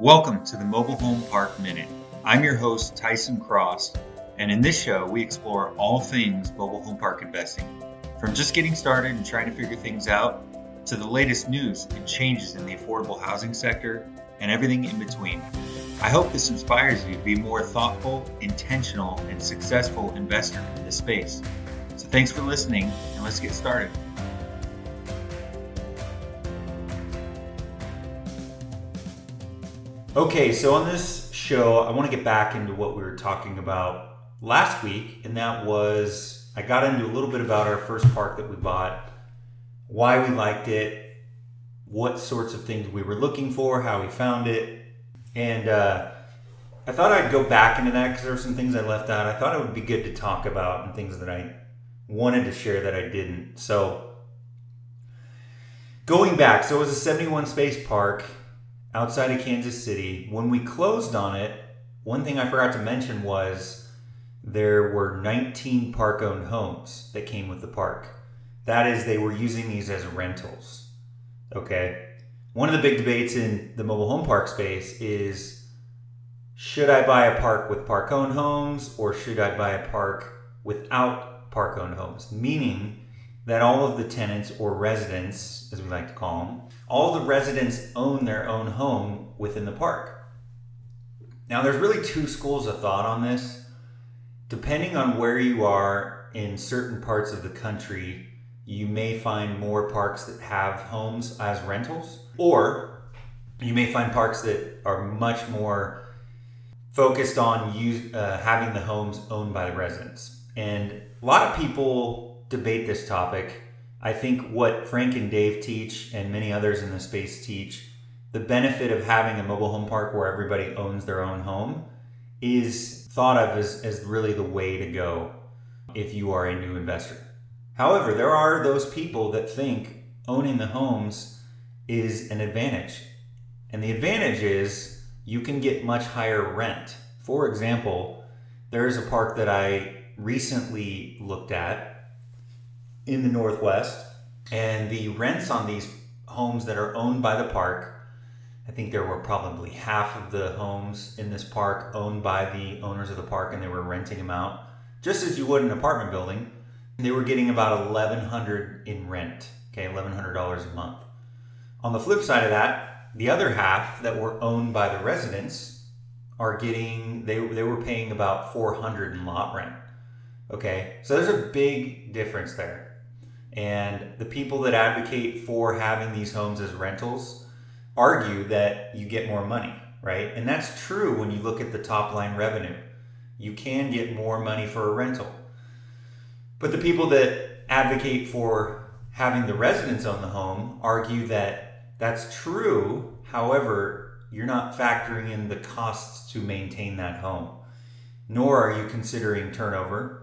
Welcome to the Mobile Home Park Minute. I'm your host, Tyson Cross, and in this show, we explore all things mobile home park investing. From just getting started and trying to figure things out, to the latest news and changes in the affordable housing sector, and everything in between. I hope this inspires you to be a more thoughtful, intentional, and successful investor in this space. So thanks for listening, and let's get started. Okay, so on this show, I want to get back into what we were talking about last week, and that was I got into a little bit about our first park that we bought, why we liked it, what sorts of things we were looking for, how we found it, and uh, I thought I'd go back into that because there were some things I left out. I thought it would be good to talk about and things that I wanted to share that I didn't. So going back, so it was a 71 space park outside of Kansas City. When we closed on it, one thing I forgot to mention was there were 19 park owned homes that came with the park. That is, they were using these as rentals. Okay. One of the big debates in the mobile home park space is should I buy a park with park owned homes or should I buy a park without park owned homes? Meaning, that all of the tenants or residents, as we like to call them, all the residents own their own home within the park. Now, there's really two schools of thought on this. Depending on where you are in certain parts of the country, you may find more parks that have homes as rentals, or you may find parks that are much more focused on use, uh, having the homes owned by the residents. And a lot of people debate this topic. I think what Frank and Dave teach, and many others in the space teach, the benefit of having a mobile home park where everybody owns their own home is thought of as, as really the way to go if you are a new investor. However, there are those people that think owning the homes is an advantage. And the advantage is you can get much higher rent. For example, there is a park that I recently looked at in the Northwest, and the rents on these homes that are owned by the park. I think there were probably half of the homes in this park owned by the owners of the park, and they were renting them out, just as you would an apartment building. They were getting about eleven hundred in rent. Okay, eleven hundred dollars a month. On the flip side of that, the other half that were owned by the residents are getting they they were paying about four hundred in lot rent. Okay, so there's a big difference there. And the people that advocate for having these homes as rentals argue that you get more money, right? And that's true when you look at the top line revenue. You can get more money for a rental. But the people that advocate for having the residents own the home argue that that's true. However, you're not factoring in the costs to maintain that home, nor are you considering turnover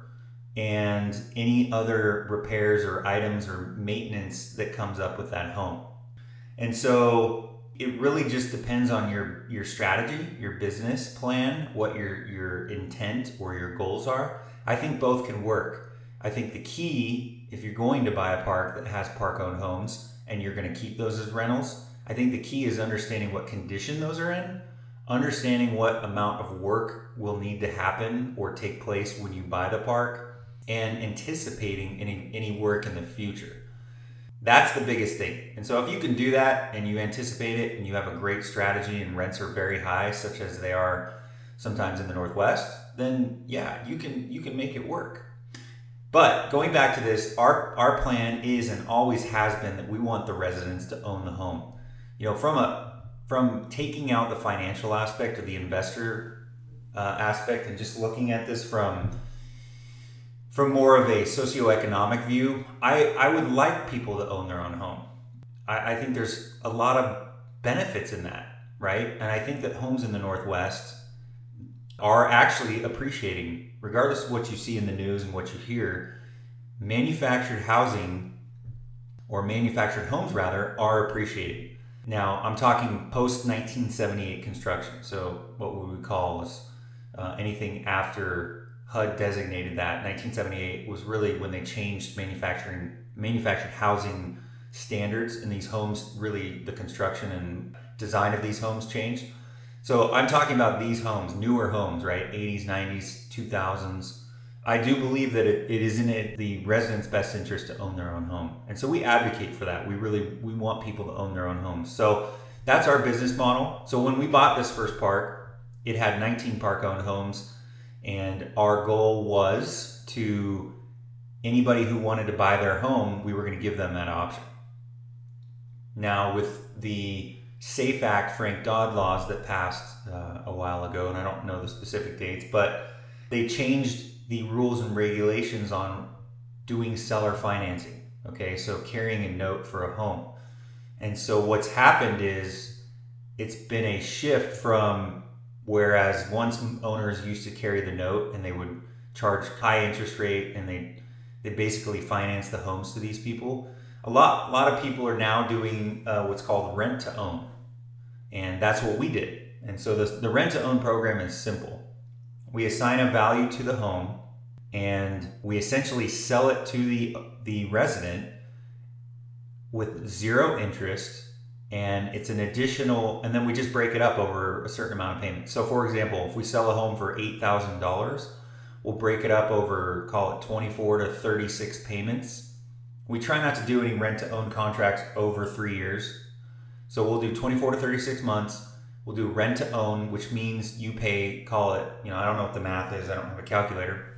and any other repairs or items or maintenance that comes up with that home. And so it really just depends on your your strategy, your business plan, what your your intent or your goals are. I think both can work. I think the key if you're going to buy a park that has park owned homes and you're going to keep those as rentals, I think the key is understanding what condition those are in, understanding what amount of work will need to happen or take place when you buy the park and anticipating any, any work in the future. That's the biggest thing. And so if you can do that and you anticipate it and you have a great strategy and rents are very high, such as they are sometimes in the Northwest, then yeah, you can you can make it work. But going back to this, our our plan is and always has been that we want the residents to own the home. You know, from a from taking out the financial aspect or the investor uh, aspect and just looking at this from from more of a socioeconomic view, I, I would like people to own their own home. I, I think there's a lot of benefits in that, right? And I think that homes in the Northwest are actually appreciating, regardless of what you see in the news and what you hear, manufactured housing or manufactured homes rather are appreciated. Now, I'm talking post 1978 construction. So, what we would call is uh, anything after HUD designated that 1978 was really when they changed manufacturing manufactured housing standards in these homes. Really, the construction and design of these homes changed. So I'm talking about these homes, newer homes, right? 80s, 90s, 2000s. I do believe that it, it is in it the residents' best interest to own their own home, and so we advocate for that. We really we want people to own their own homes. So that's our business model. So when we bought this first park, it had 19 park-owned homes, and our goal was to anybody who wanted to buy their home, we were going to give them that option. Now with the SAFE Act, Frank Dodd laws that passed uh, a while ago, and I don't know the specific dates, but they changed the rules and regulations on doing seller financing. Okay, so carrying a note for a home. And so what's happened is it's been a shift from whereas once owners used to carry the note and they would charge high interest rate and they they basically finance the homes to these people. A lot a lot of people are now doing uh, what's called rent to own, and that's what we did. And so the, the rent to own program is simple we assign a value to the home and we essentially sell it to the the resident with zero interest and it's an additional and then we just break it up over a certain amount of payments so for example if we sell a home for $8000 we'll break it up over call it 24 to 36 payments we try not to do any rent to own contracts over three years so we'll do 24 to 36 months We'll do rent to own, which means you pay, call it, you know, I don't know what the math is. I don't have a calculator.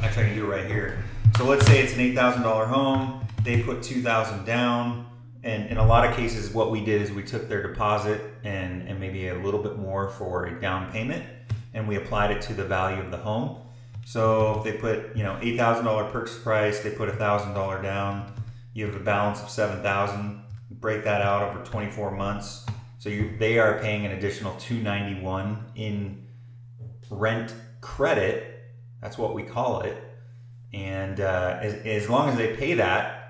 I can do it right here. So let's say it's an $8,000 home. They put 2000 down. And in a lot of cases, what we did is we took their deposit and, and maybe a little bit more for a down payment and we applied it to the value of the home. So if they put, you know, $8,000 purchase price, they put $1,000 down, you have a balance of 7000 break that out over 24 months so you, they are paying an additional 291 in rent credit. That's what we call it. And uh, as, as long as they pay that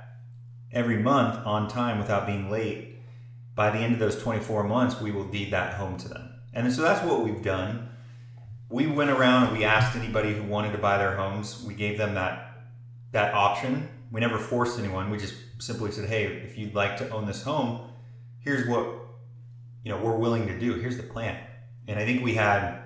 every month on time without being late, by the end of those 24 months, we will deed that home to them. And so that's what we've done. We went around and we asked anybody who wanted to buy their homes. We gave them that that option. We never forced anyone. We just simply said, "Hey, if you'd like to own this home, here's what you know we're willing to do. Here's the plan. And I think we had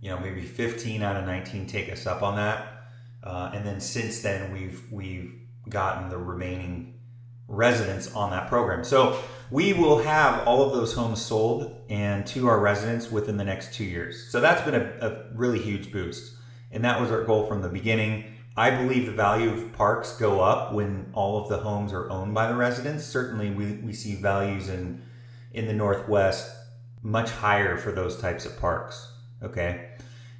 you know maybe 15 out of 19 take us up on that. Uh, and then since then we've we've gotten the remaining residents on that program. So we will have all of those homes sold and to our residents within the next two years. So that's been a, a really huge boost. And that was our goal from the beginning. I believe the value of parks go up when all of the homes are owned by the residents. Certainly, we, we see values in in the Northwest much higher for those types of parks. Okay.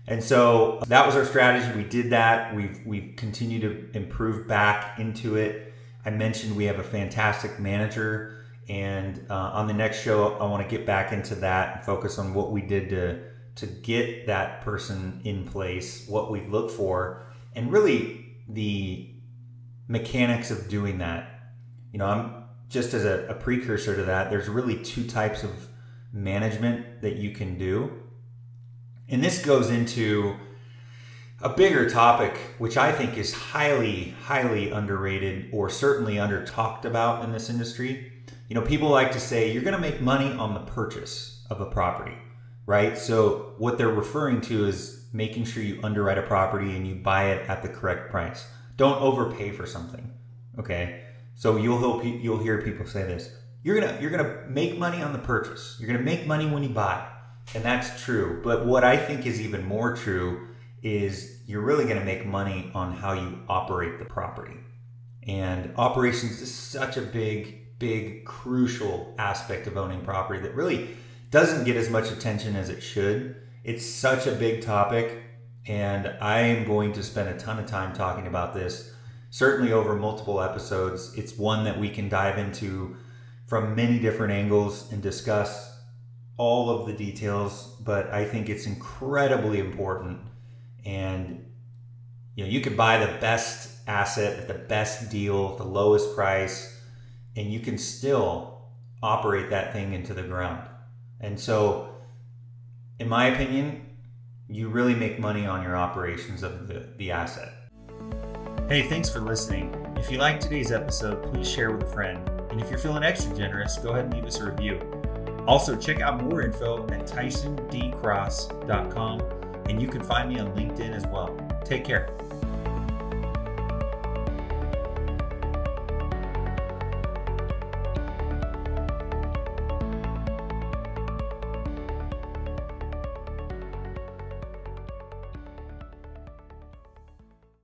And so that was our strategy. We did that. We've we've continued to improve back into it. I mentioned we have a fantastic manager, and uh, on the next show, I want to get back into that and focus on what we did to to get that person in place, what we look for, and really the mechanics of doing that. You know, I'm just as a, a precursor to that, there's really two types of management that you can do. And this goes into a bigger topic, which I think is highly, highly underrated or certainly under talked about in this industry. You know, people like to say you're going to make money on the purchase of a property, right? So, what they're referring to is making sure you underwrite a property and you buy it at the correct price. Don't overpay for something, okay? So you'll you'll hear people say this. You're gonna you're gonna make money on the purchase. You're gonna make money when you buy, and that's true. But what I think is even more true is you're really gonna make money on how you operate the property. And operations is such a big, big, crucial aspect of owning property that really doesn't get as much attention as it should. It's such a big topic, and I am going to spend a ton of time talking about this certainly over multiple episodes. It's one that we can dive into from many different angles and discuss all of the details, but I think it's incredibly important. And you know, you could buy the best asset at the best deal, the lowest price, and you can still operate that thing into the ground. And so, in my opinion, you really make money on your operations of the, the asset. Hey, thanks for listening. If you liked today's episode, please share with a friend. And if you're feeling extra generous, go ahead and leave us a review. Also, check out more info at tysondcross.com and you can find me on LinkedIn as well. Take care.